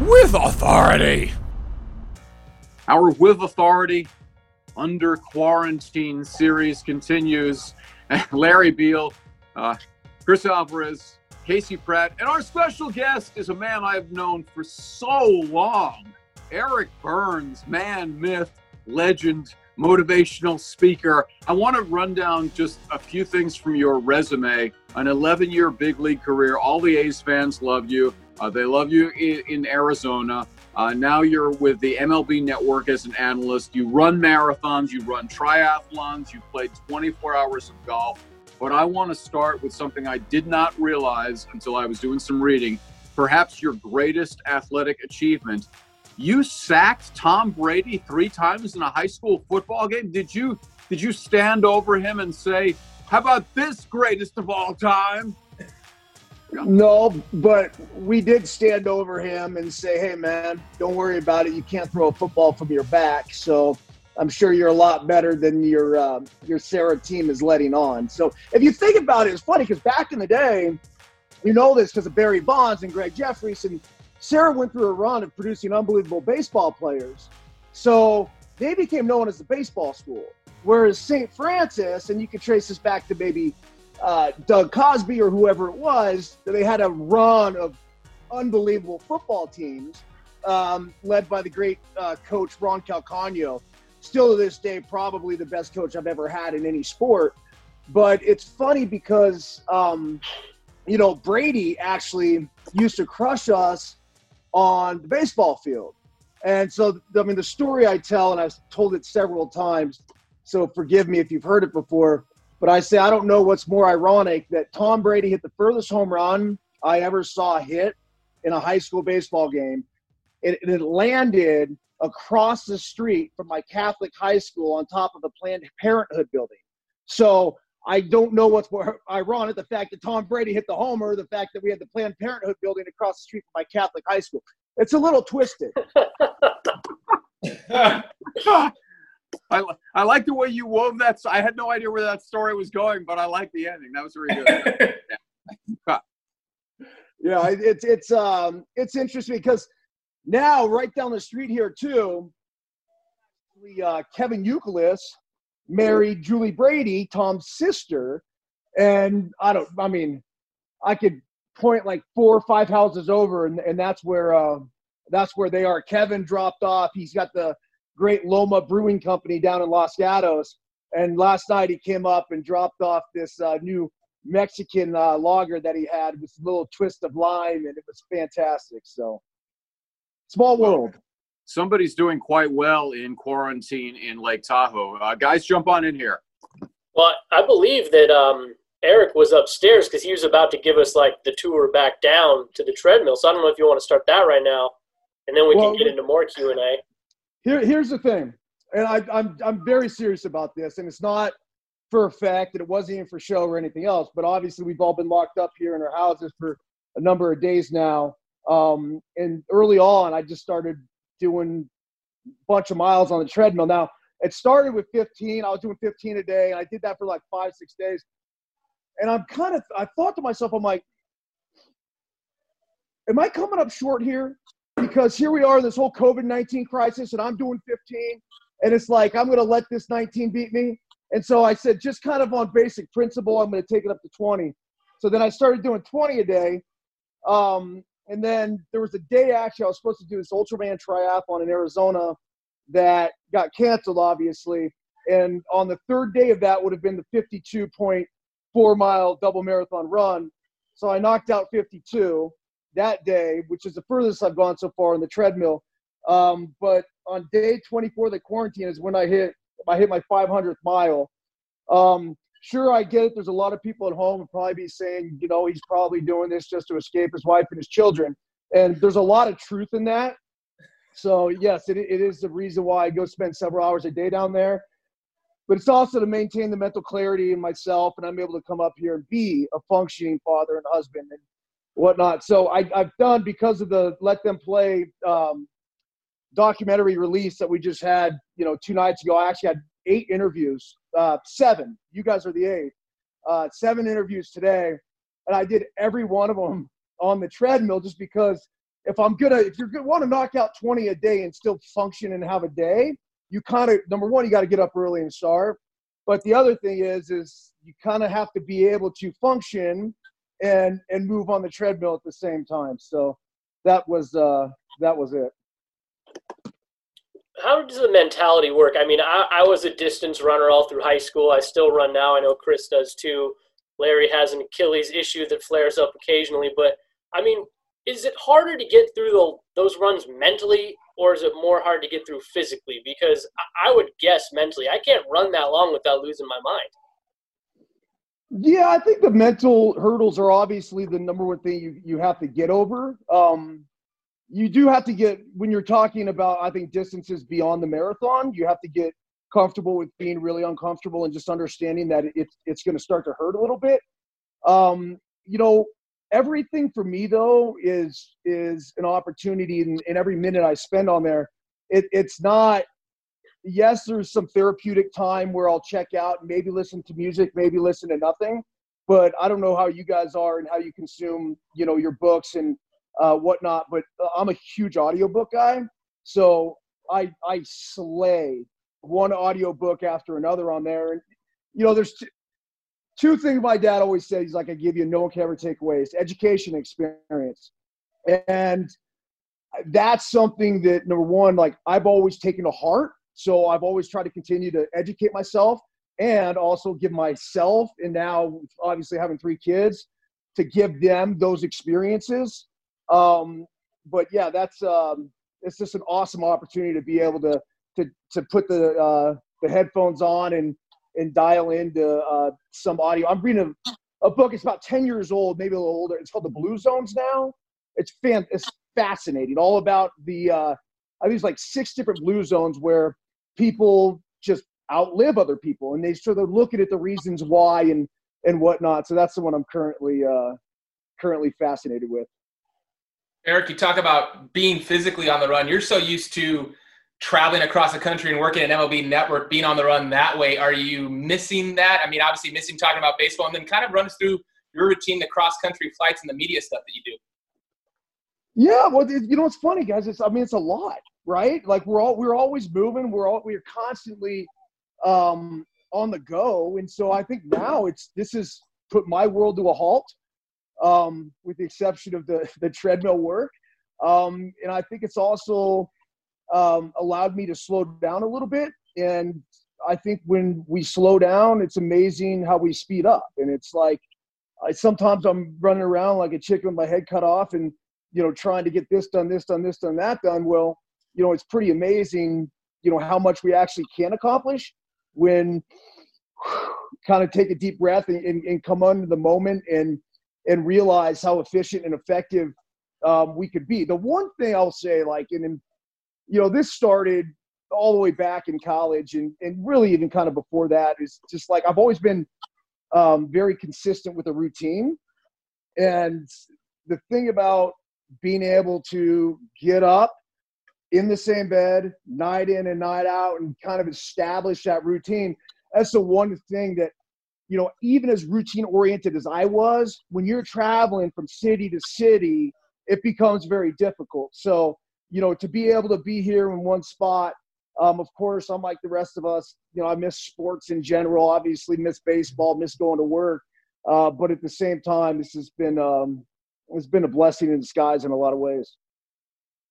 with authority. Our With Authority Under Quarantine series continues. Larry Beil, uh, Chris Alvarez, Casey Pratt, and our special guest is a man I've known for so long Eric Byrnes, man, myth, legend, motivational speaker. I want to run down just a few things from your resume. An 11 year big league career. All the A's fans love you. Uh, they love you in, in Arizona. Uh, now you're with the MLB network as an analyst. You run marathons, you run triathlons, you played 24 hours of golf. But I want to start with something I did not realize until I was doing some reading. Perhaps your greatest athletic achievement. You sacked Tom Brady three times in a high school football game. Did you did you stand over him and say, "How about this greatest of all time"? No, but we did stand over him and say, "Hey, man, don't worry about it. You can't throw a football from your back." So I'm sure you're a lot better than your uh, your Serra team is letting on. So if you think about it, it's funny because back in the day, you know this because of Barry Bonds and Gregg Jefferies and Serra went through a run of producing unbelievable baseball players. So they became known as the baseball school. Whereas St. Francis, and you can trace this back to maybe uh, Doug Cosbie or whoever it was, they had a run of unbelievable football teams um, led by the great uh, coach Ron Calcagno. Still to this day, probably the best coach I've ever had in any sport. But it's funny because, um, you know, Brady actually used to crush us on the baseball field. And so, I mean, the story I tell, and I've told it several times, so forgive me if you've heard it before but I say I don't know what's more ironic that Tom Brady hit the furthest home run I ever saw hit in a high school baseball game. It, it landed across the street from my Catholic high school on top of the Planned Parenthood building. So I don't know what's more ironic the fact that Tom Brady hit the homer, the fact that we had the Planned Parenthood building across the street from my Catholic high school. It's a little twisted. I, I like the way you wove that. I had no idea where that story was going, but I like the ending. That was really good. yeah. yeah, it's it's um it's interesting because now right down the street here too, we uh, Kevin Youkilis married Julie Brady, Tom's sister, and I don't. I mean, I could point like four or five houses over, and and that's where uh, that's where they are. Kevin dropped off. He's got the great Loma Brewing Company down in Los Gatos. And last night he came up and dropped off this uh, new Mexican uh, lager that he had with a little twist of lime, and it was fantastic. So, small world. Somebody's doing quite well in quarantine in Lake Tahoe. Uh, guys, jump on in here. Well, I believe that um, Eric was upstairs because he was about to give us like the tour back down to the treadmill. So I don't know if you want to start that right now, and then we well, can get into more Q and A. Here, here's the thing, and I, I'm I'm very serious about this, and it's not for a fact that it wasn't even for show or anything else. But obviously, we've all been locked up here in our houses for a number of days now. Um, and early on, I just started doing a bunch of miles on the treadmill. Now, it started with 15. I was doing 15 a day, and I did that for like five, six days. And I'm kind of, I thought to myself, I'm like, am I coming up short here? Because here we are, this whole COVID 19 crisis, and I'm doing 15. And it's like, I'm going to let this 19 beat me. And so I said, just kind of on basic principle, I'm going to take it up to 20. So then I started doing 20 a day. Um, and then there was a day actually I was supposed to do this Ultraman triathlon in Arizona that got canceled, obviously. And on the third day of that would have been the 52.4 mile double marathon run. So I knocked out 52 that day, which is the furthest I've gone so far on the treadmill. Um, but on day 24 of the quarantine is when I hit I hit my 500th mile. Um, sure, I get it. There's a lot of people at home would probably be saying, you know, he's probably doing this just to escape his wife and his children. And there's a lot of truth in that. So yes, it, it is the reason why I go spend several hours a day down there. But it's also to maintain the mental clarity in myself, and I'm able to come up here and be a functioning father and husband. And whatnot. So I, have done because of the Let Them Play um, documentary release that we just had, you know, two nights ago. I actually had eight interviews, uh, seven. You guys are the eight. Uh, seven interviews today, and I did every one of them on the treadmill just because if I'm gonna, if you're gonna want to knock out 20 a day and still function and have a day, you kind of number one, you got to get up early and sharp. But the other thing is, is you kind of have to be able to function and and move on the treadmill at the same time. So that was uh, that was it. How does the mentality work? I mean, I, I was a distance runner all through high school. I still run now. I know Chris does too. Larry has an Achilles issue that flares up occasionally, but I mean, is it harder to get through the, those runs mentally, or is it more hard to get through physically? Because I would guess mentally, I can't run that long without losing my mind. Yeah, I think the mental hurdles are obviously the number one thing you, you have to get over. Um, you do have to get, when you're talking about, I think, distances beyond the marathon, you have to get comfortable with being really uncomfortable and just understanding that it's, it's going to start to hurt a little bit. Um, you know, everything for me though is is an opportunity and, and every minute i spend on there it, it's not yes, there's some therapeutic time where I'll check out and maybe listen to music, maybe listen to nothing. But I don't know how you guys are and how you consume, you know, your books and uh, whatnot. But uh, I'm a huge audiobook guy, so I I slay one audiobook after another on there. And you know, there's t- two things my dad always said. He's like, I give you no one can ever take away. It's education experience, and that's something that number one, like I've always taken to heart so I've always tried to continue to educate myself and also give myself, and now obviously having three kids, to give them those experiences. Um, but yeah, that's um, it's just an awesome opportunity to be able to to to put the uh, the headphones on and and dial into uh, some audio. I'm reading a, a book. It's about ten years old, maybe a little older. It's called The Blue Zones now. It's fan. It's fascinating. All about the. Uh, I think it's like six different blue zones where people just outlive other people and they sort of looking at the reasons why and and whatnot. So that's the one i'm currently uh currently fascinated with. Eric you talk about being physically on the run. You're so used to traveling across the country and working at mlb network being on the run that way. Are you missing that? I mean obviously missing talking about baseball and then kind of runs through your routine the cross country flights and the media stuff that you do. Yeah well you know it's funny guys. It's i mean it's a lot right? Like we're all we're always moving. We're all we're constantly um, on the go, and so I think now it's this has put my world to a halt, um, with the exception of the the treadmill work, um, and I think it's also um, allowed me to slow down a little bit. And I think when we slow down, it's amazing how we speed up. And it's like I sometimes I'm running around like a chicken with my head cut off, and you know trying to get this done, this done, this done, that done. Well, you know, it's pretty amazing, you know, how much we actually can accomplish when kind of take a deep breath and, and, and come under the moment and and realize how efficient and effective um, we could be. The one thing I'll say, like, and you know, this started all the way back in college and, and really even kind of before that is just like I've always been um, very consistent with a routine. And the thing about being able to get up in the same bed, night in and night out, and kind of establish that routine. That's the one thing that, you know, even as routine oriented as I was, when you're traveling from city to city, it becomes very difficult. So, you know, to be able to be here in one spot, um, of course, unlike the rest of us, you know, I miss sports in general, obviously miss baseball, miss going to work. Uh, but at the same time, this has been, um, it's been a blessing in disguise in a lot of ways.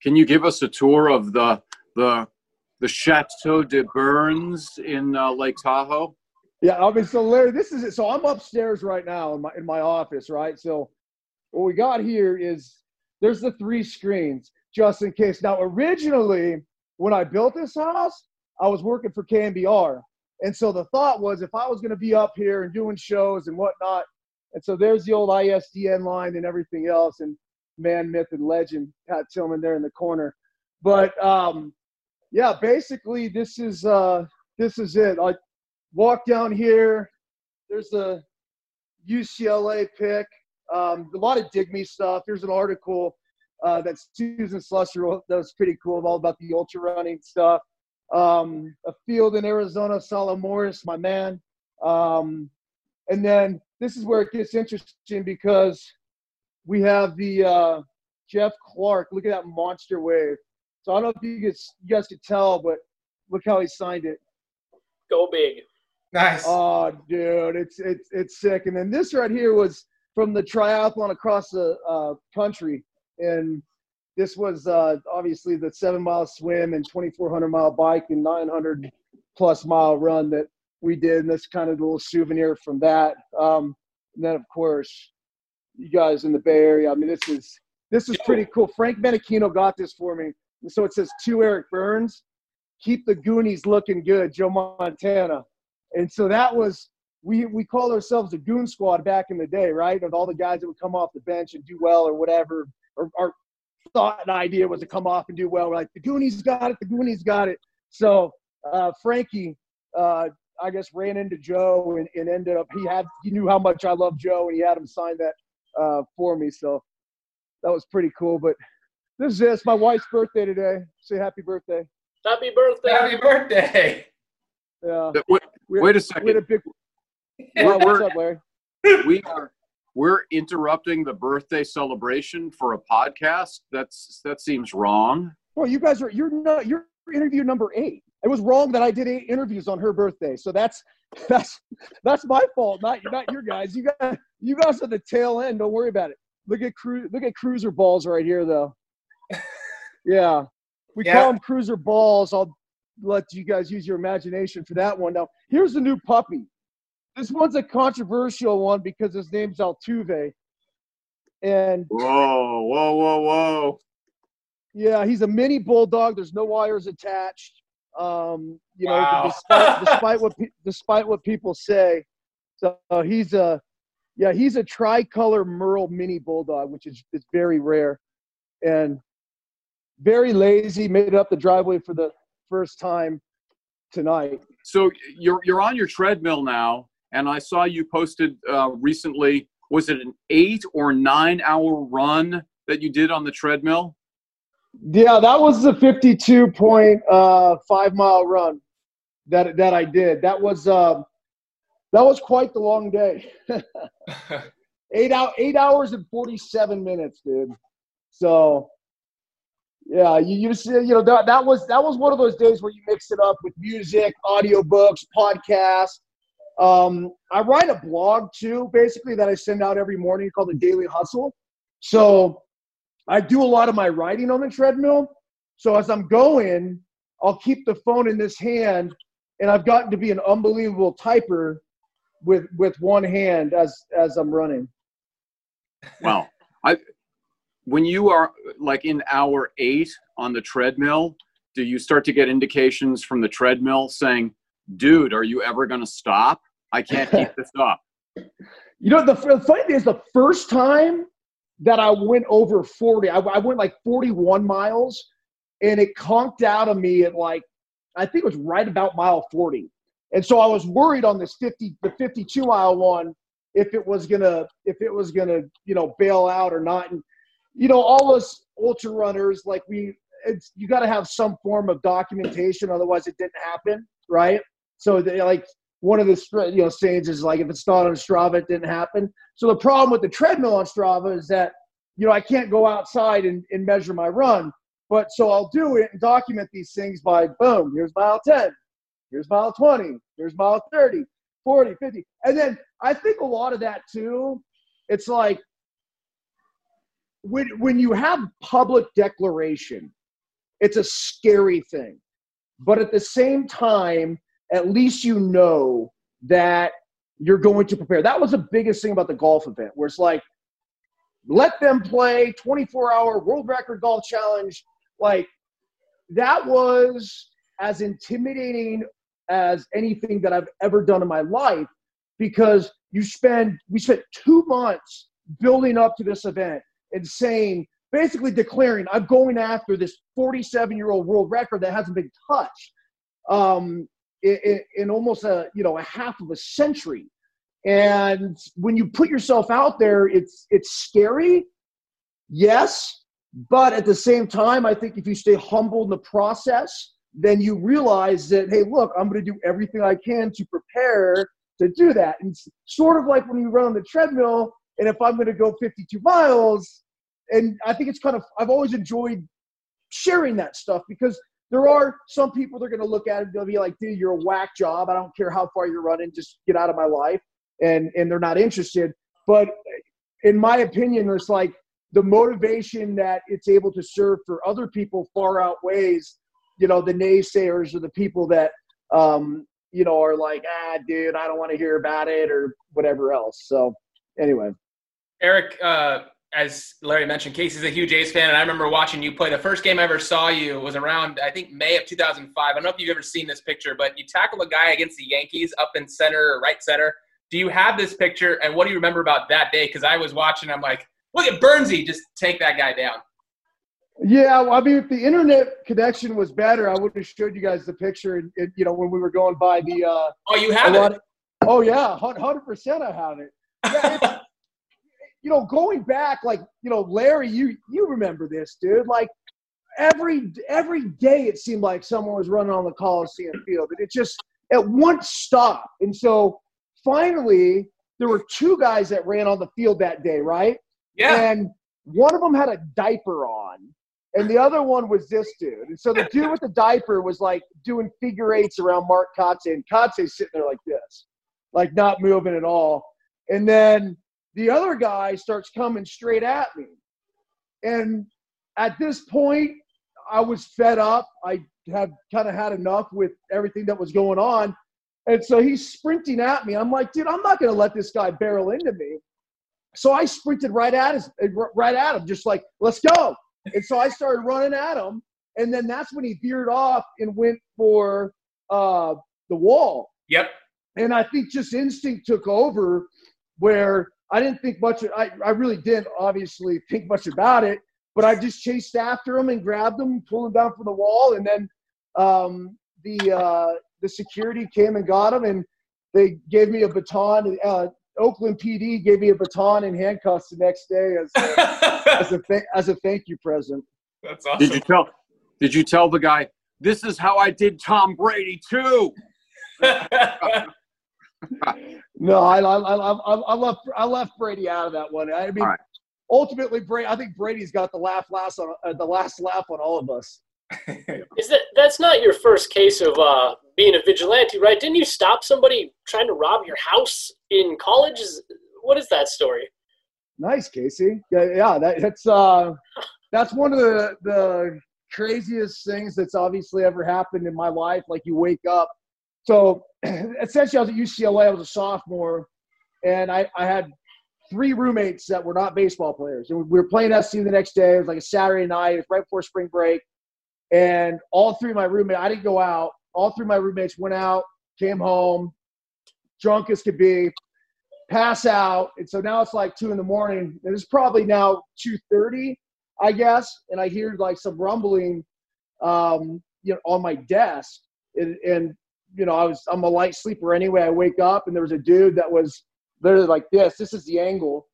Can you give us a tour of the the the Chateau de Byrnes in uh, Lake Tahoe? Yeah, I mean, so Larry, this is it. So I'm upstairs right now in my in my office, right? So what we got here is there's the three screens just in case. Now, originally, when I built this house, I was working for KNBR, and so the thought was if I was going to be up here and doing shows and whatnot, and so there's the old ISDN line and everything else, and man, myth, and legend, Pat Tillman there in the corner. But um, yeah, basically this is uh, this is it. I walk down here. There's the UCLA pick. Um, a lot of dig me stuff. There's an article uh, that Susan Slusser wrote that was pretty cool, all about the ultra running stuff. Um, a field in Arizona, Salah Morris, my man. Um, and then this is where it gets interesting because we have the uh, Jeff Clark. Look at that monster wave. So I don't know if you guys, you guys could tell, but look how he signed it. Go big. Nice. Oh, dude, it's it's it's sick. And then this right here was from the triathlon across the uh, country, and this was uh, obviously the seven mile swim and 2,400 mile bike and 900 plus mile run that we did. And that's kind of a little souvenir from that. Um, and then of course, you guys in the Bay Area. I mean, this is this is pretty cool. Frank Menechino got this for me. So it says to Eric Byrnes, keep the Goonies looking good, Joe Montana. And so that was we we called ourselves the Goon Squad back in the day, right? Of all the guys that would come off the bench and do well or whatever, or our thought and idea was to come off and do well. We're like the Goonies got it, the Goonies got it. So uh, Frankie, uh, I guess, ran into Joe and, and, ended up he had he knew how much I love Joe and he had him sign that uh, for me. So that was pretty cool. But this is it. It's my wife's birthday today. Say happy birthday. Happy birthday. Happy birthday. Yeah. Wait, wait a second. a big, Well, what's we're- up, Larry? we are we're interrupting the birthday celebration for a podcast. That's that seems wrong. Well, you guys are you're not you're interview number eight. It was wrong that I did eight interviews on her birthday. So that's that's that's my fault, not not your guys. You guys you guys are the tail end. Don't worry about it. Look at cru- look at cruiser balls right here though. Yeah. We Yeah. call them cruiser balls. I'll let you guys use your imagination for that one. Now, here's the new puppy. This one's a controversial one because his name's Altuve. And Whoa, whoa, whoa, whoa! yeah, he's a mini bulldog. There's no wires attached. Um, you know, despite, despite what pe- despite what people say, so he's a yeah, he's a tricolor Merle mini bulldog, which is is very rare, and very lazy. Made it up the driveway for the first time tonight. So you're you're on your treadmill now, and I saw you posted uh, recently. Was it an eight or nine hour run that you did on the treadmill? Yeah, that was the 52.5 mile run that that I did. That was um, that was quite the long day. eight out eight hours and 47 minutes, dude. So yeah, you you just you know that that was that was one of those days where you mix it up with music, audiobooks, podcasts. Um, I write a blog too, basically that I send out every morning called the Daily Hustle. So I do a lot of my writing on the treadmill. So as I'm going, I'll keep the phone in this hand, and I've gotten to be an unbelievable typer with with one hand as as I'm running. Well, I when you are like in hour eight on the treadmill, do you start to get indications from the treadmill saying, "Dude, are you ever going to stop? I can't keep this up." You know, the, the funny thing is, the first time that I went over 40, I, I went like 41 miles, and it conked out of me at like, I think it was right about mile 40. And so I was worried on this 50, the 52 mile one, if it was gonna, if it was gonna, you know, bail out or not. And you know, all us ultra runners, like we, it's you got to have some form of documentation, otherwise it didn't happen, right? So they, like one of the you know sayings is like if it's not on Strava, it didn't happen. So the problem with the treadmill on Strava is that you know I can't go outside and, and measure my run. But so I'll do it and document these things by boom, here's mile 10, here's mile 20, here's mile 30, 40, 50. And then I think a lot of that too, it's like when when you have public declaration, it's a scary thing. But at the same time, at least you know that you're going to prepare. That was the biggest thing about the golf event, where it's like, let them play 24 hour world record golf challenge. Like, that was as intimidating as anything that I've ever done in my life because you spend, we spent two months building up to this event and saying, basically declaring, I'm going after this 47 year old world record that hasn't been touched. Um, in, in almost a you know a half of a century. And when you put yourself out there it's it's scary yes but at the same time i think if you stay humble in the process then you realize that hey look i'm going to do everything i can to prepare to do that. And sort of like when you run on the treadmill and if i'm going to go 52 miles and I think it's kind of I've always enjoyed sharing that stuff because there are some people that are going to look at it they'll be like, dude, you're a whack job. I don't care how far you're running, just get out of my life, and and they're not interested. But in my opinion, it's like the motivation that it's able to serve for other people far outweighs, you know, the naysayers or the people that um, you know, are like, ah, dude, I don't want to hear about it or whatever else. So, anyway. Eric, uh, as Larry mentioned, Casey's a huge A's fan, and I remember watching you play. The first game I ever saw you was around, I think, May of 2005. I don't know if you've ever seen this picture, but you tackle a guy against the Yankees up in center or right center. Do you have this picture, and what do you remember about that day? Because I was watching, I'm like, look at Bernsey, just take that guy down. Yeah, well, I mean, if the internet connection was better, I would have showed you guys the picture. And, you know, when we were going by the. Uh, oh, you have it. Of, oh yeah, hundred percent. I have it. Yeah, you know, going back, like you know, Larry, you you remember this, dude? Like every every day, it seemed like someone was running on the Coliseum field, and it just at once stopped. And so finally, there were two guys that ran on the field that day, right? Yeah. And one of them had a diaper on and the other one was this dude. And so the dude with the diaper was like doing figure eights around Mark Kotsay, and Kotsay's sitting there like this, like not moving at all. And then the other guy starts coming straight at me. And at this point, I was fed up. I had kind of had enough with everything that was going on. And so he's sprinting at me. I'm like, dude, I'm not going to let this guy barrel into me. So I sprinted right at his, right at him, just like, let's go. And so I started running at him. And then that's when he veered off and went for uh, the wall. Yep. And I think just instinct took over where I didn't think much. I, I really didn't obviously think much about it, but I just chased after him and grabbed him, pulled him down from the wall. And then um, the, uh, the security came and got him and they gave me a baton. Uh, Oakland PD gave me a baton and handcuffs the next day as a, as a, as a thank you present. That's awesome. Did you tell? Did you tell the guy this is how I did Tom Brady too? no, I, I, I, I, left I left Brady out of that one. I mean, right. ultimately, Brady. I think Brady's got the laugh last on uh, the last laugh on all of us. Is that that's not your first case of uh, being a vigilante, right? Didn't you stop somebody trying to rob your house in college? What is that story? Nice, Casey. Yeah, yeah that, that's uh, that's one of the the craziest things that's obviously ever happened in my life. Like you wake up. So essentially, I was at UCLA. I was a sophomore, and I, I had three roommates that were not baseball players. And we were playing SC the next day. It was like a Saturday night. It was right before spring break. And all three of my roommates, I didn't go out all three of my roommates went out, came home, drunk as could be, pass out. And so now it's like two in the morning. And it's probably now 2.30, I guess. And I hear like some rumbling, um, you know, on my desk. And, and, you know, I was, I'm a light sleeper anyway. I wake up and there was a dude that was literally like this. This is the angle.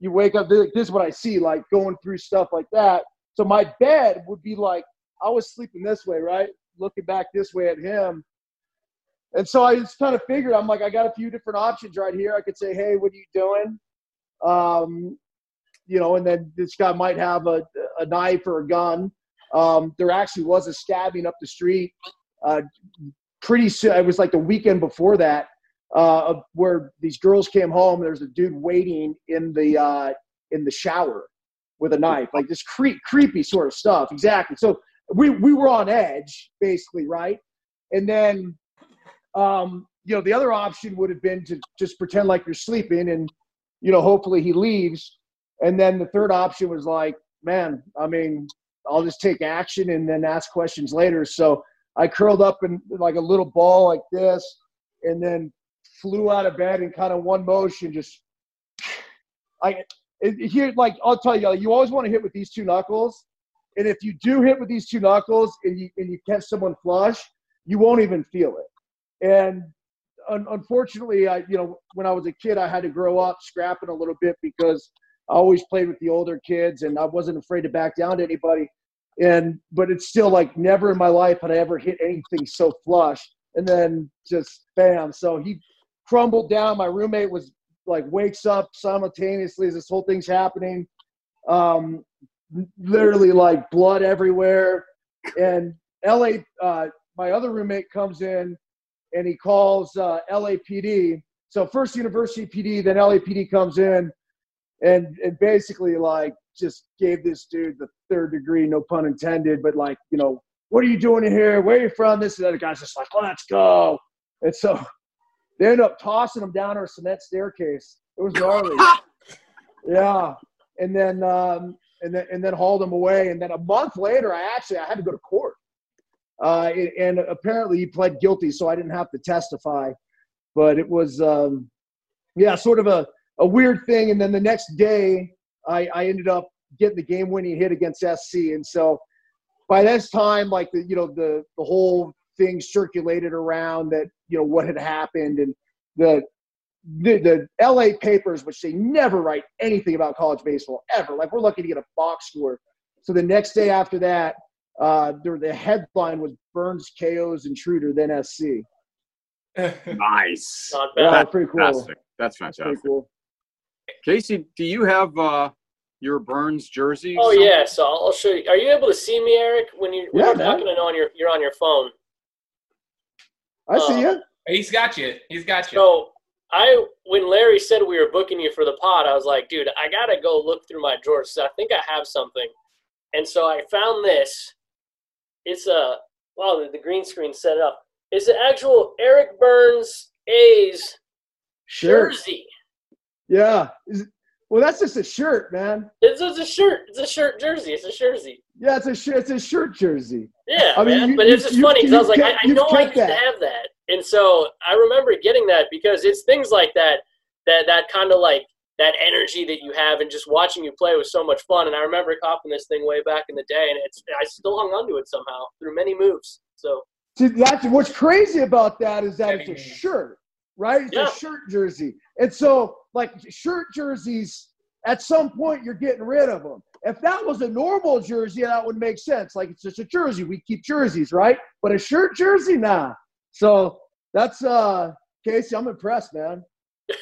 You wake up, this is what I see, like going through stuff like that. So my bed would be like, I was sleeping this way, right? looking back this way at him. And so I just kind of figured, I'm like, I got a few different options right here. I could say, hey, what are you doing? Um, you know, and then this guy might have a, a knife or a gun. Um, there actually was a stabbing up the street. Uh, pretty soon, it was like the weekend before that, uh, where these girls came home. There's a dude waiting in the uh, in the shower with a knife, like this cre- creepy sort of stuff. Exactly. So we we were on edge basically, right? And then, um, you know, the other option would have been to just pretend like you're sleeping, and you know, hopefully he leaves. And then the third option was like, man, I mean, I'll just take action and then ask questions later. So I curled up in like a little ball like this, and then flew out of bed in kind of one motion, just I here like I'll tell you, you always want to hit with these two knuckles and if you do hit with these two knuckles and you, and you catch someone flush, you won't even feel it. And un- unfortunately, I you know when I was a kid, I had to grow up scrapping a little bit because I always played with the older kids and I wasn't afraid to back down to anybody. And but it's still like never in my life had I ever hit anything so flush. And then just bam. So he crumbled down. My roommate was like wakes up simultaneously as this whole thing's happening um, literally like blood everywhere. And LA, uh, my other roommate comes in and he calls uh, LAPD. So first University PD, then LAPD comes in and and basically like just gave this dude the third degree, no pun intended, but like you know, what are you doing in here? Where are you from? This and the other guy's just like, let's go. And so they end up tossing him down our cement staircase. It was gnarly. yeah, and then um, and then and then hauled him away. And then a month later, I actually I had to go to court. Uh, and apparently he pled guilty, so I didn't have to testify. But it was, um, yeah, sort of a, a weird thing. And then the next day, I, I ended up getting the game-winning hit against SC. And so by this time, like the you know the the whole thing circulated around that you know what had happened and the the, the LA papers, which they never write anything about college baseball ever. Like we're lucky to get a box score. So the next day after that, uh, the, the headline was Byrnes KOs intruder, then SC. nice. Not bad. Yeah, That's pretty cool. fantastic. That's Pretty fantastic. cool. Casey, do you have uh, your Byrnes jersey? Oh somewhere? yeah, so I'll show you. Are you able to see me, Eric, when you when Yeah, you're man. talking and on your you're on your phone? I see you. He's got you. He's got you. So I when Larry said we were booking you for the pod, I was like, dude, I gotta go look through my drawers. So I think I have something. And so I found this. It's a wow, the, the green screen set up. It's an actual Eric Byrnes A's Sure. jersey. Yeah. Is it- well, that's just a shirt, man. It's, it's a shirt. It's a shirt jersey. It's a jersey. Yeah, it's a shirt. It's a shirt jersey. Yeah, I mean, man. you- but it's you- just funny because I was like, I, kept- I you've know I kept used to have that, and so I remember getting that because it's things like that, that that kind of like that energy that you have, and just watching you play was so much fun. And I remember copping this thing way back in the day, and it's I still hung onto it somehow through many moves. So See, that's what's crazy about that is that it's a shirt, right? It's Yeah. a shirt jersey, and so like shirt jerseys, at some point you're getting rid of them. If that was a normal jersey, that would make sense. Like it's just a jersey. We keep jerseys, right? But a shirt jersey, nah. So that's uh, Casey. I'm impressed, man.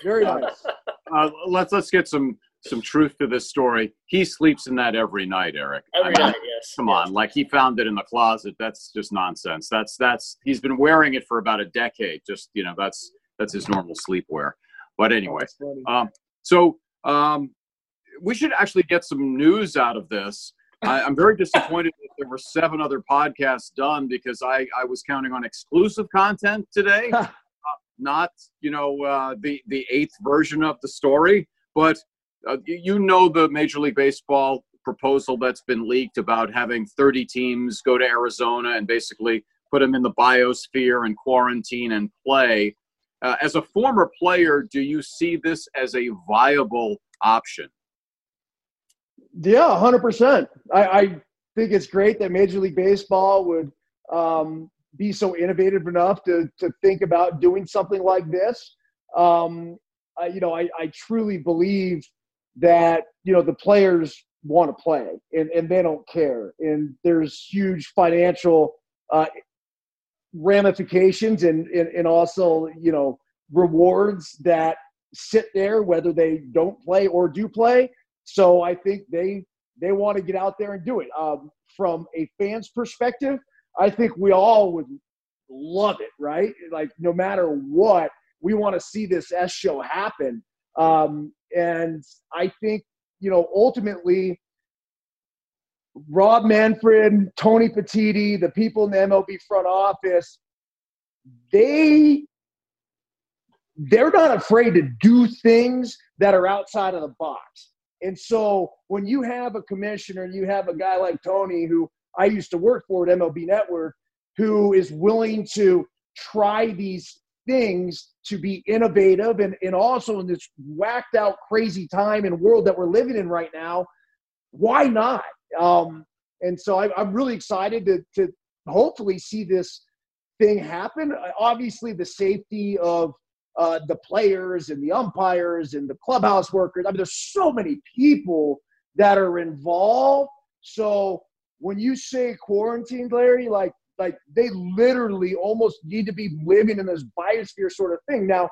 Very nice. Uh, let's let's get some some truth to this story. He sleeps in that every night, Eric. I every mean, night, yes. Come yes. on, like he found it in the closet. That's just nonsense. That's that's he's been wearing it for about a decade. Just you know, that's that's his normal sleepwear. But anyway, um, so um, we should actually get some news out of this. I, I'm very disappointed that there were seven other podcasts done because I, I was counting on exclusive content today, uh, not you know uh, the the eighth version of the story. But uh, you know the Major League Baseball proposal that's been leaked about having 30 teams go to Arizona and basically put them in the biosphere and quarantine and play. Uh, as a former player, do you see this as a viable option? Yeah, hundred percent. I, I think it's great that Major League Baseball would um, be so innovative enough to to think about doing something like this. Um, I, you know, I, I truly believe that you know the players want to play and, and they don't care, and there's huge financial uh, ramifications and, and and also you know rewards that sit there whether they don't play or do play. So I think they they want to get out there and do it. Um, from a fan's perspective, I think we all would love it, right? Like no matter what, we want to see this S show happen. Um, and I think you know ultimately, Rob Manfred, Tony Petitti, the people in the MLB front office, they they're not afraid to do things that are outside of the box. And so when you have a commissioner, you have a guy like Tony, who I used to work for at MLB Network, who is willing to try these things to be innovative and, and also in this whacked out crazy time and world that we're living in right now, why not? Um, and so I, I'm really excited to, to hopefully see this thing happen. Uh, Obviously, the safety of uh, the players and the umpires and the clubhouse workers. I mean, there's so many people that are involved. So when you say quarantine, Larry, like like they literally almost need to be living in this biosphere sort of thing. Now,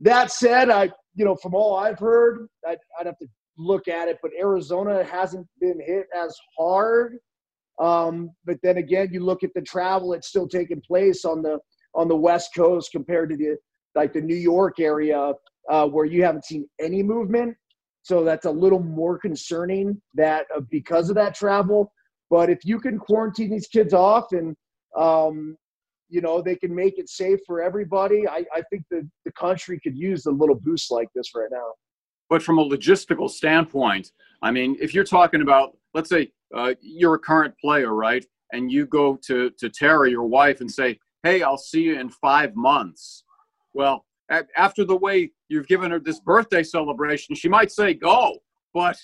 that said, I you know from all I've heard, I'd, I'd have to look at it, but Arizona hasn't been hit as hard. Um, but then again, you look at the travel; it's still taking place on the on the West Coast compared to the like the New York area uh, where you haven't seen any movement. So that's a little more concerning that uh, because of that travel. But if you can quarantine these kids off and um, you know they can make it safe for everybody, I, I think the the country could use a little boost like this right now. But from a logistical standpoint, I mean, if you're talking about, let's say uh, you're a current player, right, and you go to to Tara, your wife, and say, "Hey, I'll see you in five months." Well, after the way you've given her this birthday celebration, she might say go. But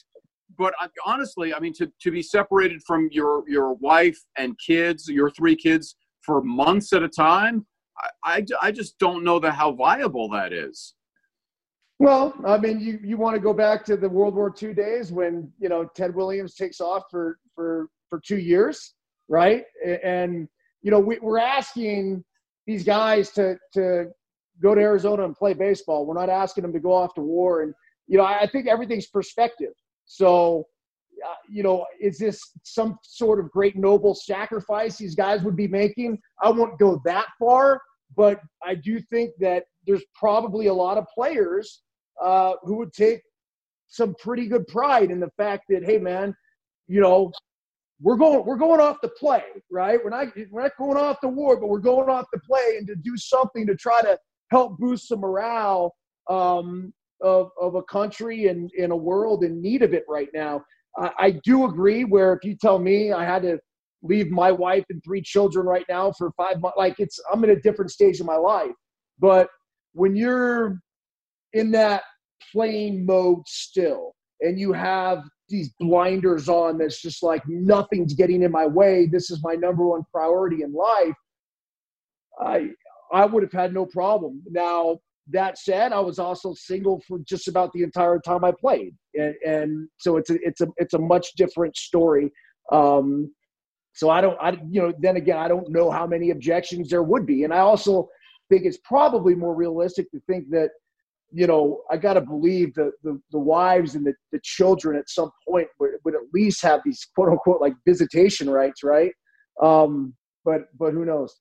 but honestly, I mean, to, to be separated from your your wife and kids, your three kids, for months at a time, I, I, I just don't know the how viable that is. Well, I mean, you, you want to go back to the World War II days when you know Ted Williams takes off for for for two years, right? And you know we, we're asking these guys to to go to Arizona and play baseball. We're not asking them to go off to war. And, you know, I think everything's perspective. So, uh, you know, is this some sort of great noble sacrifice these guys would be making? I won't go that far, but I do think that there's probably a lot of players uh, who would take some pretty good pride in the fact that, hey, man, you know, we're going we're going off the play, right? We're not we're not going off the war, but we're going off the play and to do something to try to help boost some morale um, of, of a country and in a world in need of it right now. I, I do agree where if you tell me I had to leave my wife and three children right now for five months, like it's, I'm in a different stage of my life. But when you're in that playing mode still. And you have these blinders on that's just like nothing's getting in my way. This is my number one priority in life. I I would have had no problem. Now, that said, I was also single for just about the entire time I played, and, and so it's a it's a it's a much different story. Um, so I don't, I you know, then again, I don't know how many objections there would be, and I also think it's probably more realistic to think that, you know, I got to believe that the the wives and the, the children at some point would, would at least have these quote unquote like visitation rights, right? Um, but but who knows?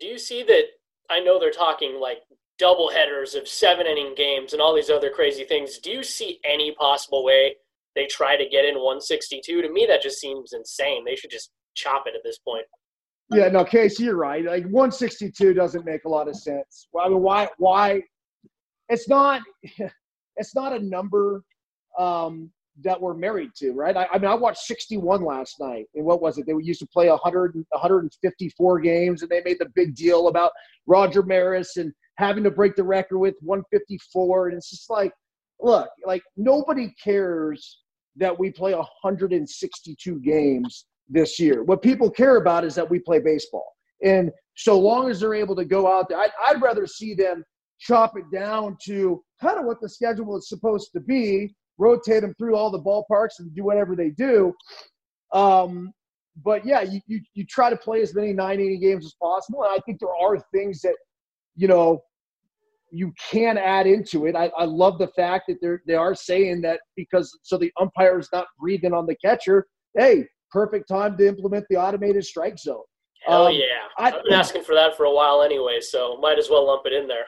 do you see that? I know they're talking like double headers of seven inning games and all these other crazy things. Do you see any possible way they try to get in 162? To me, that just seems insane. They should just chop it at this point. Yeah, no, Casey, you're right. Like 162 doesn't make a lot of sense. I mean, why? Why? It's not. It's not a number um, that we're married to, right? I, I, mean, I watched 61 last night, and what was it? They used to play 100, 154 games, and they made the big deal about Roger Maris and having to break the record with 154. And it's just like, look, like nobody cares that we play 162 games this year. What people care about is that we play baseball. And so long as they're able to go out there, I'd, I'd rather see them chop it down to kind of what the schedule is supposed to be rotate them through all the ballparks and do whatever they do. Um, but yeah, you, you, you try to play as many nine inning games as possible. And I think there are things that, you know, you can add into it. I, I love the fact that they're, they are saying that because so the umpire is not breathing on the catcher. Hey, perfect time to implement the automated strike zone. Hell um, yeah. I, I've been asking for that for a while anyway, so might as well lump it in there.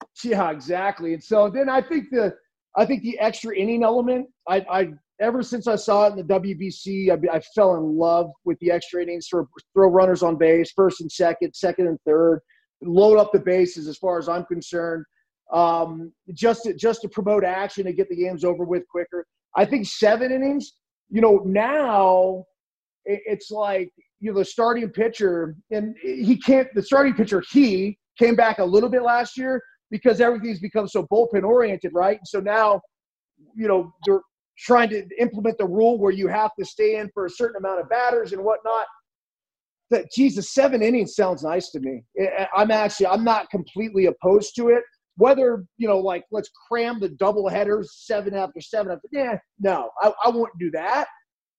Yeah, exactly. And so then I think the I think the extra inning element, I, I ever since I saw it in the WBC, I, I fell in love with the extra innings for throw runners on base, first and second, second and third, load up the bases as far as I'm concerned. Um, just to, just to promote action and get the games over with quicker. I think seven innings. You know, now it's like you know the starting pitcher, and he can't. The starting pitcher he came back a little bit last year, because everything's become so bullpen oriented, right? So now, you know, they're trying to implement the rule where you have to stay in for a certain amount of batters and whatnot. That Jesus, seven innings sounds nice to me. I'm actually I'm not completely opposed to it. Whether you know, like let's cram the double headers seven after seven after. Yeah, no, I, I won't do that.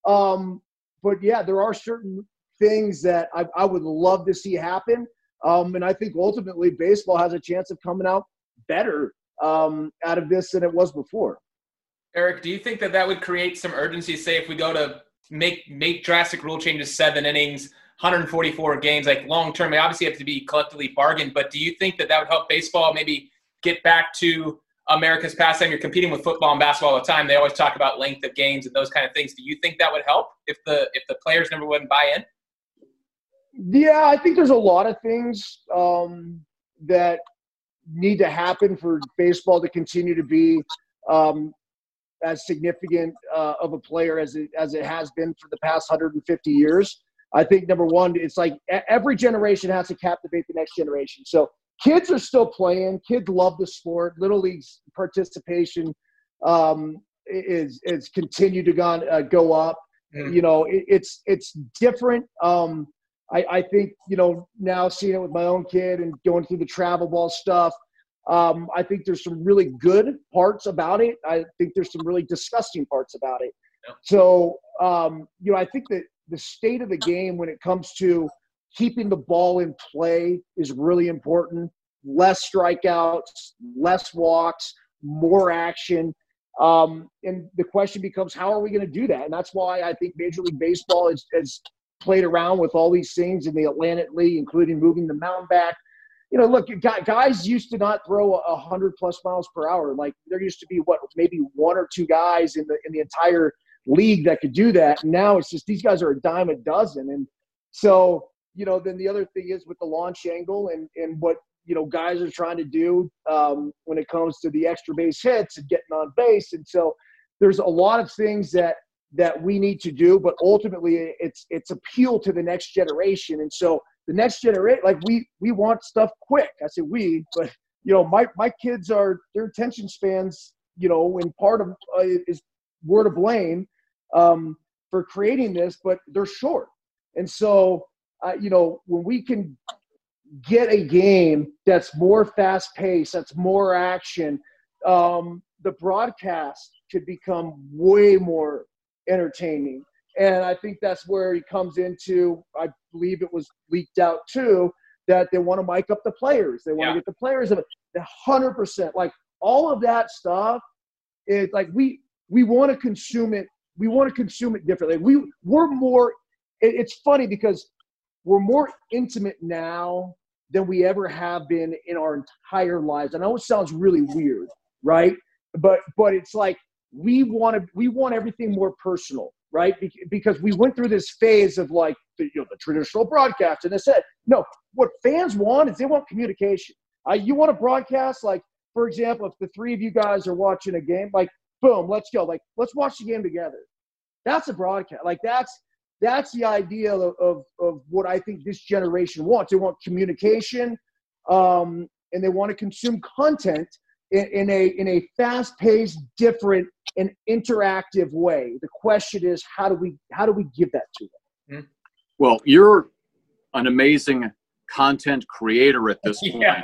Um, but yeah, there are certain things that I, I would love to see happen. Um, and I think ultimately baseball has a chance of coming out better um, out of this than it was before. Eric, do you think that that would create some urgency? Say, if we go to make make drastic rule changes, seven innings, 144 games, like long term, they obviously have to be collectively bargained. But do you think that that would help baseball maybe get back to America's pastime? You're competing with football and basketball all the time. They always talk about length of games and those kind of things. Do you think that would help if the if the players never wouldn't buy in? Yeah, I think there's a lot of things um, that need to happen for baseball to continue to be um, as significant uh, of a player as it as it has been for the past 150 years. I think number one, it's like every generation has to captivate the next generation. So kids are still playing. Kids love the sport. Little league's participation um, is is continued to go, uh, go up. Mm. You know, it, it's it's different. Um, I, I think you know now seeing it with my own kid and going through the travel ball stuff. Um, I think there's some really good parts about it. I think there's some really disgusting parts about it. So, um, you know, I think that the state of the game when it comes to keeping the ball in play is really important. Less strikeouts, less walks, more action. Um, and the question becomes, how are we going to do that? And that's why I think Major League Baseball has, has played around with all these things in the Atlantic League, including moving the mound back you know, look, guys used to not throw a hundred plus miles per hour. Like there used to be what maybe one or two guys in the in the entire league that could do that. Now it's just these guys are a dime a dozen. And so, you know, then the other thing is with the launch angle and and what you know guys are trying to do um, when it comes to the extra base hits and getting on base. And so there's a lot of things that that we need to do, but ultimately it's it's appeal to the next generation. And so the next generation, like we we want stuff quick. I say we, but you know, my my kids are their attention spans, you know, and part of uh, is we're to blame um, for creating this, but they're short. And so, uh, you know, when we can get a game that's more fast paced, that's more action, um, the broadcast could become way more entertaining. And I think that's where he comes into, I believe it was leaked out too, that they want to mic up the players. They want yeah. to get the players of it. Hundred percent, like all of that stuff, is like we we want to consume it. We want to consume it differently. We we're more. It, it's funny because we're more intimate now than we ever have been in our entire lives. I know it sounds really weird, right? But but it's like we want to we want everything more personal right? Because we went through this phase of like the, you know, the traditional broadcast, and they said, no, what fans want is they want communication. Uh, you want to broadcast, like, for example, if the three of you guys are watching a game, like, boom, let's go. Like, let's watch the game together. That's a broadcast. Like, that's that's the idea of, of, of what I think this generation wants. They want communication, um, and they want to consume content in, in a in a fast-paced, different, and interactive way. The question is, how do we how do we give that to them? Hmm. Well, you're an amazing content creator at this point, yeah.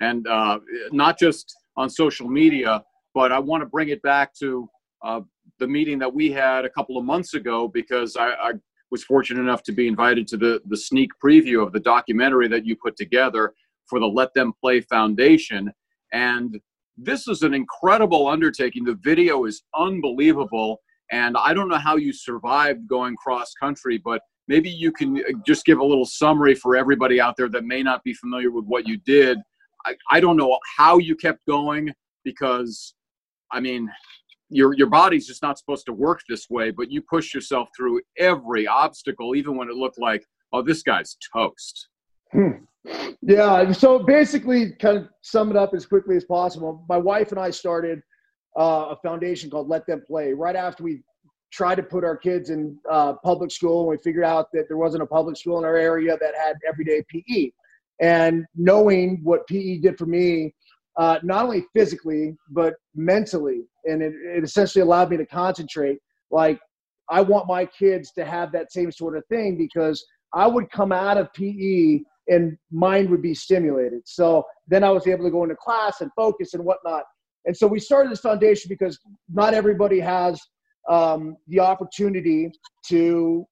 and uh, not just on social media, but I want to bring it back to uh, the meeting that we had a couple of months ago because I, I was fortunate enough to be invited to the the sneak preview of the documentary that you put together for the Let Them Play Foundation, and this is an incredible undertaking. The video is unbelievable. And I don't know how you survived going cross country, but maybe you can uh, just give a little summary for everybody out there that may not be familiar with what you did. I, I don't know how you kept going because, I mean, your your body's just not supposed to work this way, but you pushed yourself through every obstacle, even when it looked like, oh, this guy's toast. Hmm. Yeah. So basically, kind of sum it up as quickly as possible. My wife and I started uh, a foundation called Let Them Play right after we tried to put our kids in uh, public school and we figured out that there wasn't a public school in our area that had everyday PE. And knowing what PE did for me, uh, not only physically, but mentally, and it, it essentially allowed me to concentrate. Like, I want my kids to have that same sort of thing because I would come out of PE and mind would be stimulated. So then I was able to go into class and focus and whatnot. And so we started this foundation because not everybody has um, the opportunity to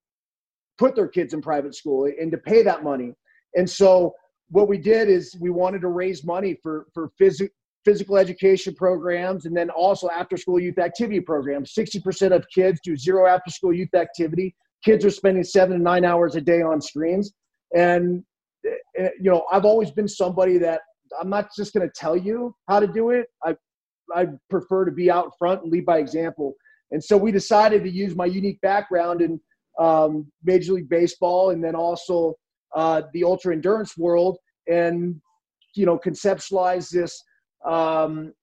put their kids in private school and to pay that money. And so what we did is we wanted to raise money for for phys- physical education programs and then also after school youth activity programs. 60% of kids do zero after school youth activity. Kids are spending seven to nine hours a day on screens. And, you know, I've always been somebody that I'm not just going to tell you how to do it. I, I prefer to be out front and lead by example. And so we decided to use my unique background in um, Major League Baseball and then also uh, the ultra endurance world and, you know, conceptualize this um,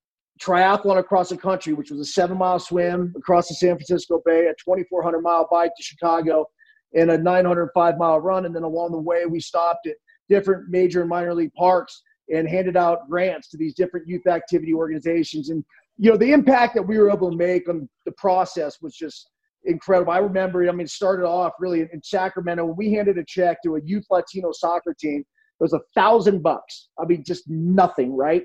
triathlon across the country, which was a seven mile swim across the San Francisco Bay, a 2,400 mile bike to Chicago, and a 905 mile run. And then along the way, we stopped at different major and minor league parks and handed out grants to these different youth activity organizations. And, you know, the impact that we were able to make on the process was just incredible. I remember, I mean, it started off really in Sacramento when we handed a check to a youth Latino soccer team. It was a thousand bucks. I mean, just nothing, right?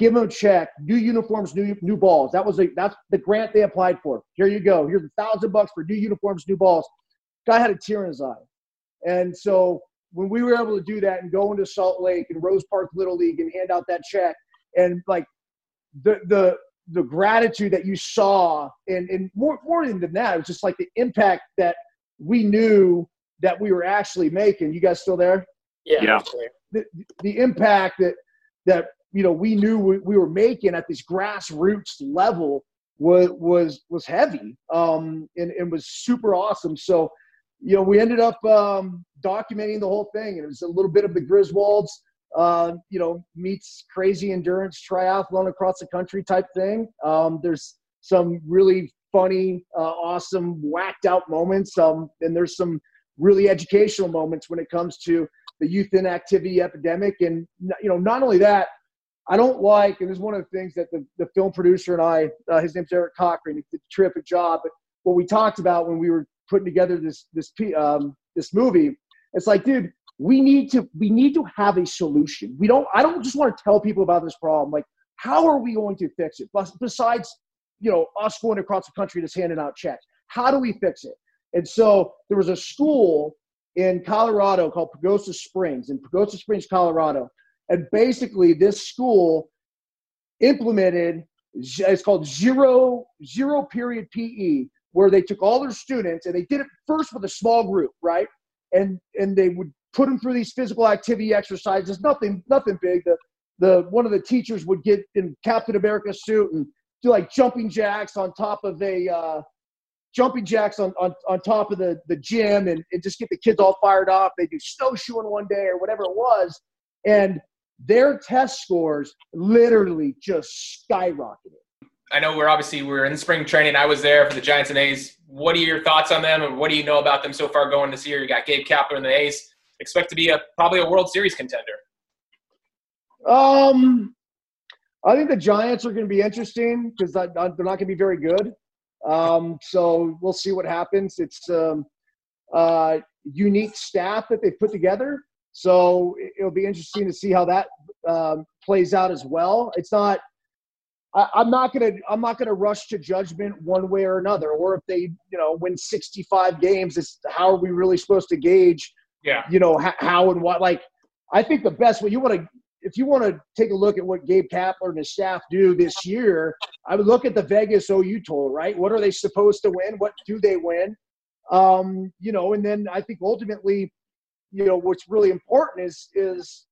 give them a check, new uniforms, new new balls. That was a, that's the grant they applied for. Here you go. Here's a thousand bucks for new uniforms, new balls. Guy had a tear in his eye, and so when we were able to do that and go into Salt Lake and Rose Park Little League and hand out that check and like the the the gratitude that you saw and and more more than that, it was just like the impact that we knew that we were actually making. You guys still there? Yeah. yeah. The, the impact that that you know we knew we, we were making at this grassroots level was was was heavy um, and, and was super awesome. So you know we ended up um, documenting the whole thing, and it was a little bit of the Griswolds. Uh, you know, meets crazy endurance triathlon across the country type thing. Um, there's some really funny, uh, awesome, whacked out moments. Um, and there's some really educational moments when it comes to the youth inactivity epidemic. And, you know, not only that, I don't like, and this is one of the things that the, the film producer and I, uh, his name's Eric Cochran, he did a terrific job. But what we talked about when we were putting together this this um, this movie, it's like, dude, we need to we need to have a solution. We don't. I don't just want to tell people about this problem. Like, how are we going to fix it? Besides, you know, us going across the country just handing out checks. How do we fix it? And so there was a school in Colorado called Pagosa Springs in Pagosa Springs, Colorado, and basically, this school implemented it's called zero zero period PE, where they took all their students and they did it first with a small group, right? And and they would put them through these physical activity exercises. Nothing nothing big. The the one of the teachers would get in Captain America suit and do like jumping jacks on top of a uh, jumping jacks on, on, on top of the, the gym and, and just get the kids all fired up. They do snowshoeing one day or whatever it was. And their test scores literally just skyrocketed. I know we're obviously we're in spring training. I was there for the Giants and A's. What are your thoughts on them, and what do you know about them so far going this year? You got Gabe Kapler and the A's. Expect to be a probably a World Series contender. Um, I think the Giants are going to be interesting because they're not going to be very good. Um, so we'll see what happens. It's um, uh, unique staff that they put together. So it'll be interesting to see how that um, plays out as well. It's not. I, I'm not gonna. I'm not gonna rush to judgment one way or another. Or if they, you know, win 65 games, it's how are we really supposed to gauge? Yeah. You know how, how and what. Like, I think the best way you want to if you want to take a look at what Gabe Kapler and his staff do this year, I would look at the Vegas OU total, right? What are they supposed to win? What do they win? Um, you know, and then I think ultimately you know what's really important is is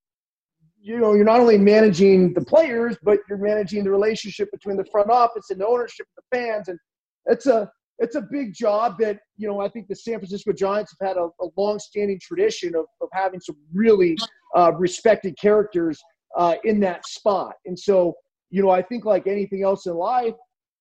you know you're not only managing the players but you're managing the relationship between the front office and the ownership of the fans and it's a it's a big job that you know I think the San Francisco Giants have had a, a long-standing tradition of, of having some really uh, respected characters uh, in that spot, and so you know I think like anything else in life,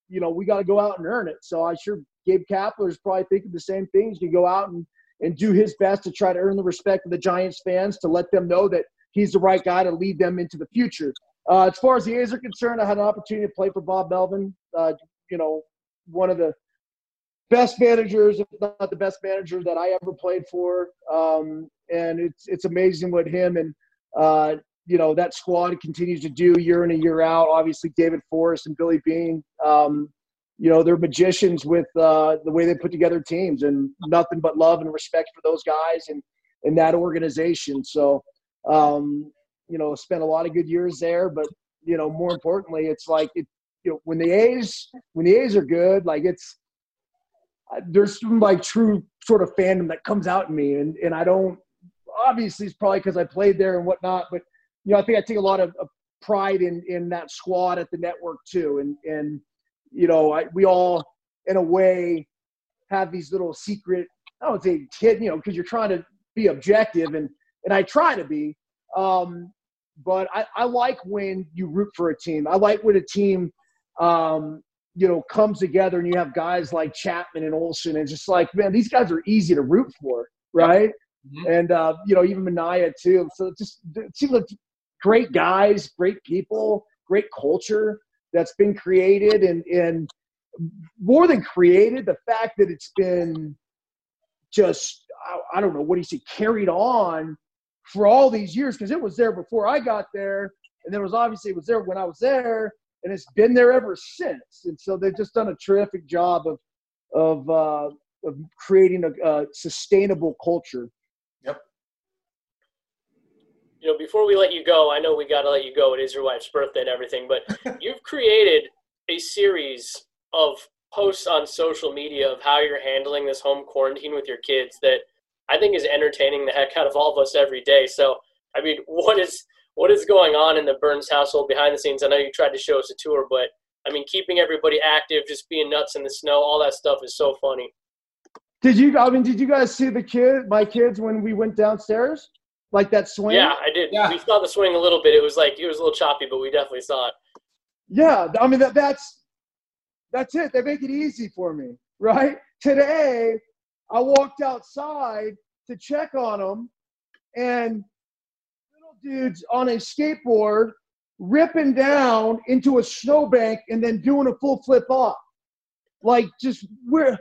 you know we got to go out and earn it. So I sure Gabe Kapler is probably thinking the same things. You go out and and do his best to try to earn the respect of the Giants fans to let them know that he's the right guy to lead them into the future. Uh, as far as the A's are concerned, I had an opportunity to play for Bob Melvin. Uh, you know, one of the best managers, if not the best manager that I ever played for. Um, and it's it's amazing what him and uh, you know that squad continues to do year in and year out. Obviously, David Forst and Billy Beane. Um, you know they're magicians with uh, the way they put together teams and nothing but love and respect for those guys and and that organization so um, you know spent a lot of good years there but you know, more importantly, it's like it, you know, when the A's when the A's are good, like it's there's some like true sort of fandom that comes out in me, and and I don't. Obviously, it's probably because I played there and whatnot, but you know, I think I take a lot of, of pride in in that squad at the network too, and and you know, I, we all in a way have these little secret. I don't say kid, you know, because you're trying to be objective, and and I try to be. Um, but I, I like when you root for a team. I like when a team um, you know, comes together and you have guys like Chapman and Olson and just like, man, these guys are easy to root for, right? Mm-hmm. And, uh, you know, even Manaea too. So just it seems like great guys, great people, great culture that's been created. And, and more than created, the fact that it's been just, I, I don't know, what do you say, carried on for all these years because it was there before I got there. And then it was obviously it was there when I was there and it's been there ever since. And so they've just done a terrific job of of uh, of creating a, a sustainable culture. Yep. You know, before we let you go, I know we got to let you go. It is your wife's birthday and everything, but you've created a series of posts on social media of how you're handling this home quarantine with your kids that I think is entertaining the heck out of all of us every day. So, I mean, what is what is going on in the Byrnes household behind the scenes? I know you tried to show us a tour, but I mean, keeping everybody active, just being nuts in the snow, all that stuff is so funny. Did you? I mean, did you guys see the kid, my kids, when we went downstairs, like that swing? Yeah, I did. Yeah. We saw the swing a little bit. It was like it was a little choppy, but we definitely saw it. Yeah, I mean that that's that's it. They make it easy for me, right? Today, I walked outside to check on them, and little dudes on a skateboard ripping down into a snowbank and then doing a full flip off. Like, just where?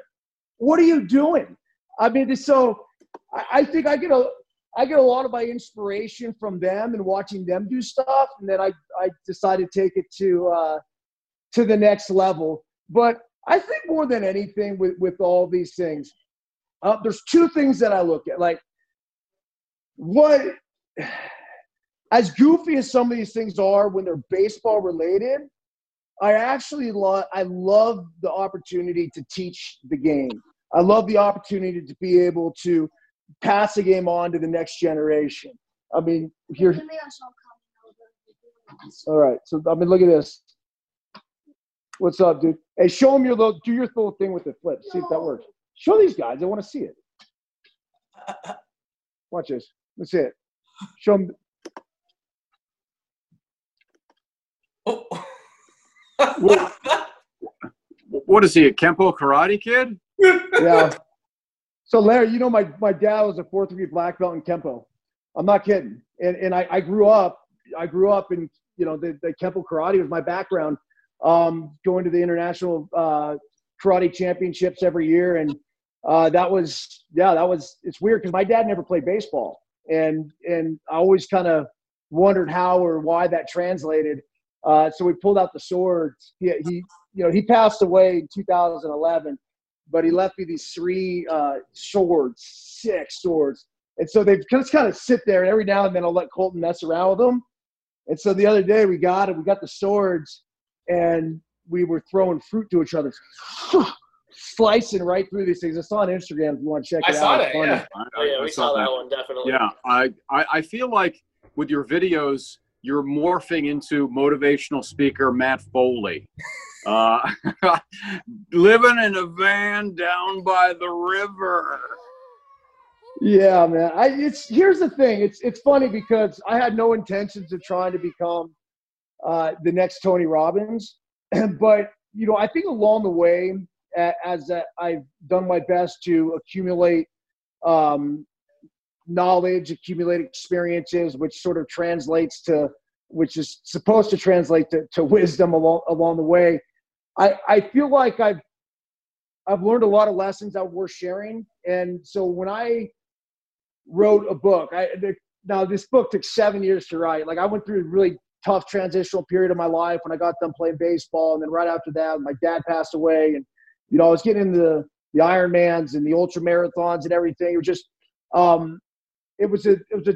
What are you doing? I mean, so I think I get a I get a lot of my inspiration from them and watching them do stuff, and then I I decided to take it to uh, to the next level. But I think more than anything with with all these things, uh, there's two things that I look at. Like, what as goofy as some of these things are when they're baseball related, I actually love I love the opportunity to teach the game. I love the opportunity to be able to pass the game on to the next generation. I mean, here. All right, so I mean, look at this. What's up, dude? Hey, show them your little, do your little thing with the flip. See if that works. Show these guys. I want to see it. Watch this. Let's see it. Show them. what, what is he, a Kempo karate kid? yeah. So Larry, you know my, my dad was a fourth degree black belt in Kempo. I'm not kidding. And and I, I grew up I grew up in you know the, the Kempo karate was my background. Um, going to the international uh, karate championships every year, and uh, that was yeah that was it's weird because my dad never played baseball, and and I always kind of wondered how or why that translated. Uh, so we pulled out the swords. He, he, you know, he passed away in 2011, but he left me these three uh, swords, six swords. And so they just kind of sit there, and every now and then I'll let Colton mess around with them. And so the other day we got it, we got the swords, and we were throwing fruit to each other, slicing right through these things. I saw on Instagram if you want to check I it saw out. That, yeah. I, I, oh, yeah, we saw, saw that. that one definitely. Yeah, I, I, I feel like with your videos, you're morphing into motivational speaker Matt Foley. Uh, living in a van down by the river. Yeah, man. I it's here's the thing. It's it's funny because I had no intentions of trying to become uh, the next Tony Robbins, but you know I think along the way, as I've done my best to accumulate um, knowledge, accumulate experiences, which sort of translates to, which is supposed to translate to, to wisdom along along the way. I, I feel like I've I've learned a lot of lessons that were sharing, and so when I wrote a book, I now this book took seven years to write. Like I went through a really tough transitional period of my life when I got done playing baseball, and then right after that, my dad passed away, and you know I was getting into the the Ironmans and the ultra marathons and everything. It was just um, it was a it was a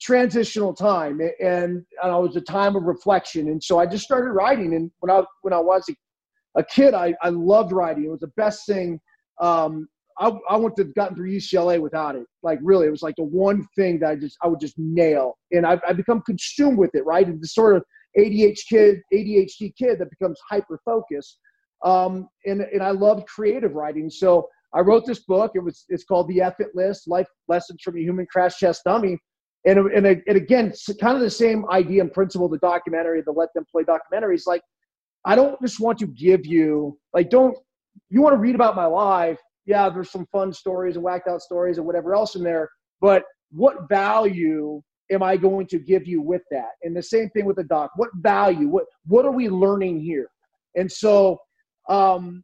transitional time, and, and it was a time of reflection. And so I just started writing. And when I when I was a, a kid, I, I loved writing. It was the best thing. Um, I, I wouldn't have gotten through UCLA without it. Like really, it was like the one thing that I just I would just nail, and I've, I've become consumed with it. Right, and the sort of ADHD kid, ADHD kid that becomes hyper focused. Um, and and I loved creative writing, so I wrote this book. It was it's called The Effort List: Life Lessons from a Human Crash Test Dummy. And, and, and again, kind of the same idea and principle the documentary, the Let Them Play documentary. Is like, I don't just want to give you like, don't you want to read about my life? Yeah, there's some fun stories and whacked out stories and whatever else in there. But what value am I going to give you with that? And the same thing with the doc. What value? What what are we learning here? And so um,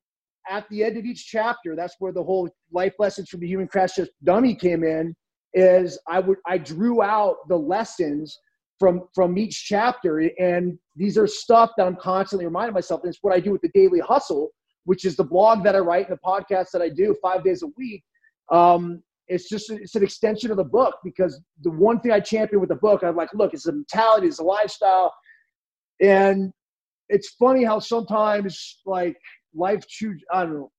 at the end of each chapter, that's where the whole life lessons from the human crash test dummy came in. Is I would I drew out the lessons from from each chapter, and these are stuff that I'm constantly reminding myself. And it's what I do with the daily hustle, which is the blog that I write and the podcast that I do five days a week. Um, it's just it's an extension of the book because the one thing I champion with the book, I'm like, look, it's a mentality, it's a lifestyle, and it's funny how sometimes like life choose I don't know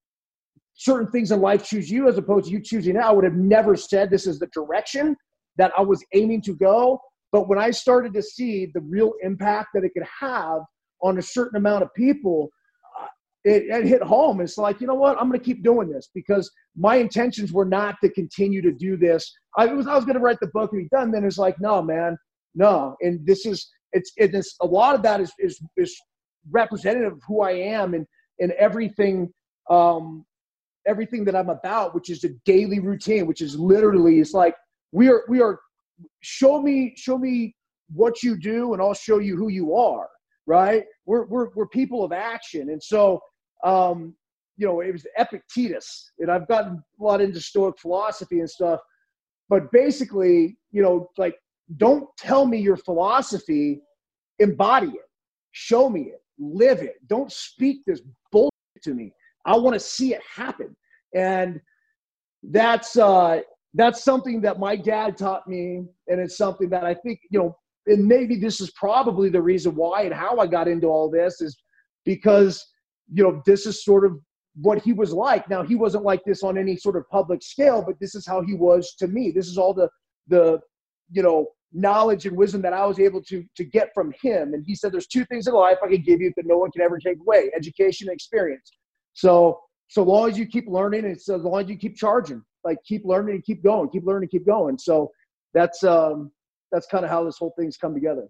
certain things in life choose you as opposed to you choosing it. I would have never said this is the direction that I was aiming to go. But when I started to see the real impact that it could have on a certain amount of people, uh, it, it, hit home. It's like, you know what? I'm going to keep doing this because my intentions were not to continue to do this. I was, I was going to write the book and be done. Then it's like, no, man, no. And this is, it's, it's a lot of that is, is, is representative of who I am and, and everything um, everything that I'm about, which is a daily routine, which is literally it's like we are we are show me show me what you do and I'll show you who you are. Right? We're we're we're people of action, and so um, you know it was Epictetus, and I've gotten a lot into Stoic philosophy and stuff, but basically, you know, like don't tell me your philosophy, embody it, show me it, live it. Don't speak this bullshit to me. I want to see it happen. And that's uh, that's something that my dad taught me, and it's something that I think you know. And maybe this is probably the reason why and how I got into all this is because you know this is sort of what he was like. Now he wasn't like this on any sort of public scale, but this is how he was to me. This is all the the you know knowledge and wisdom that I was able to to get from him. And he said, "There's two things in life I can give you that no one can ever take away: education and experience." So, so long as you keep learning, and so long as you keep charging, like keep learning and keep going, keep learning, keep going. So that's um, that's kind of how this whole thing's come together.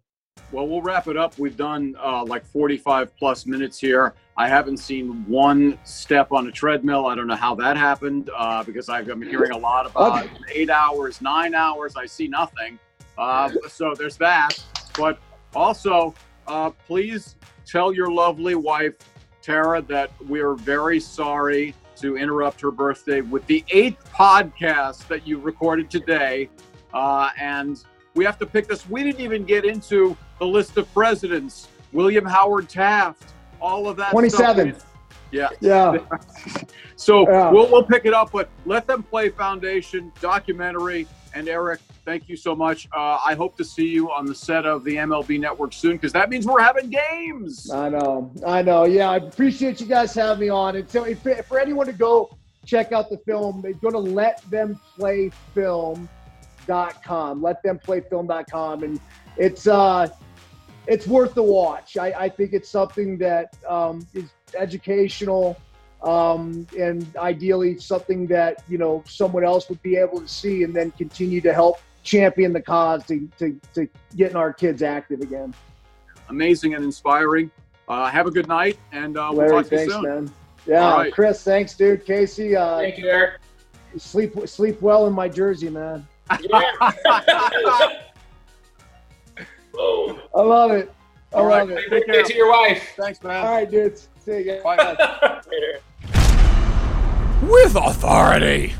Well, we'll wrap it up. We've done uh, like 45 plus minutes here. I haven't seen one step on a treadmill. I don't know how that happened uh, because I've been hearing a lot about okay. eight hours, nine hours. I see nothing. Uh, so there's that. But also, uh, please tell your lovely wife, Tara, that we're very sorry to interrupt her birthday with the eighth podcast that you recorded today. Uh, and we have to pick this. We didn't even get into the list of presidents, William Howard Taft, all of that. 27. Yeah. Yeah. so yeah. We'll, we'll pick it up, but Let Them Play Foundation documentary. And Eric, thank you so much. Uh, I hope to see you on the set of the MLB Network soon because that means we're having games. I know, I know. Yeah, I appreciate you guys having me on. And so, if, for anyone to go check out the film, go to Let Them Play Film.com. Let Them Play Film.com, and it's uh, it's worth the watch. I, I think it's something that um, is educational um, and ideally something that you know someone else would be able to see and then continue to help champion the cause to, to, to getting our kids active again. Amazing and inspiring. Uh, have a good night, and uh, we'll Larry, talk to thanks, you soon. Man. Yeah, right. Chris, thanks, dude. Casey, uh, thank you, Eric. Sleep sleep well in my jersey, man. Yeah. I love it. I All love right. it. Take care to your wife. Thanks, man. All right, dudes. See you. Bye. With authority.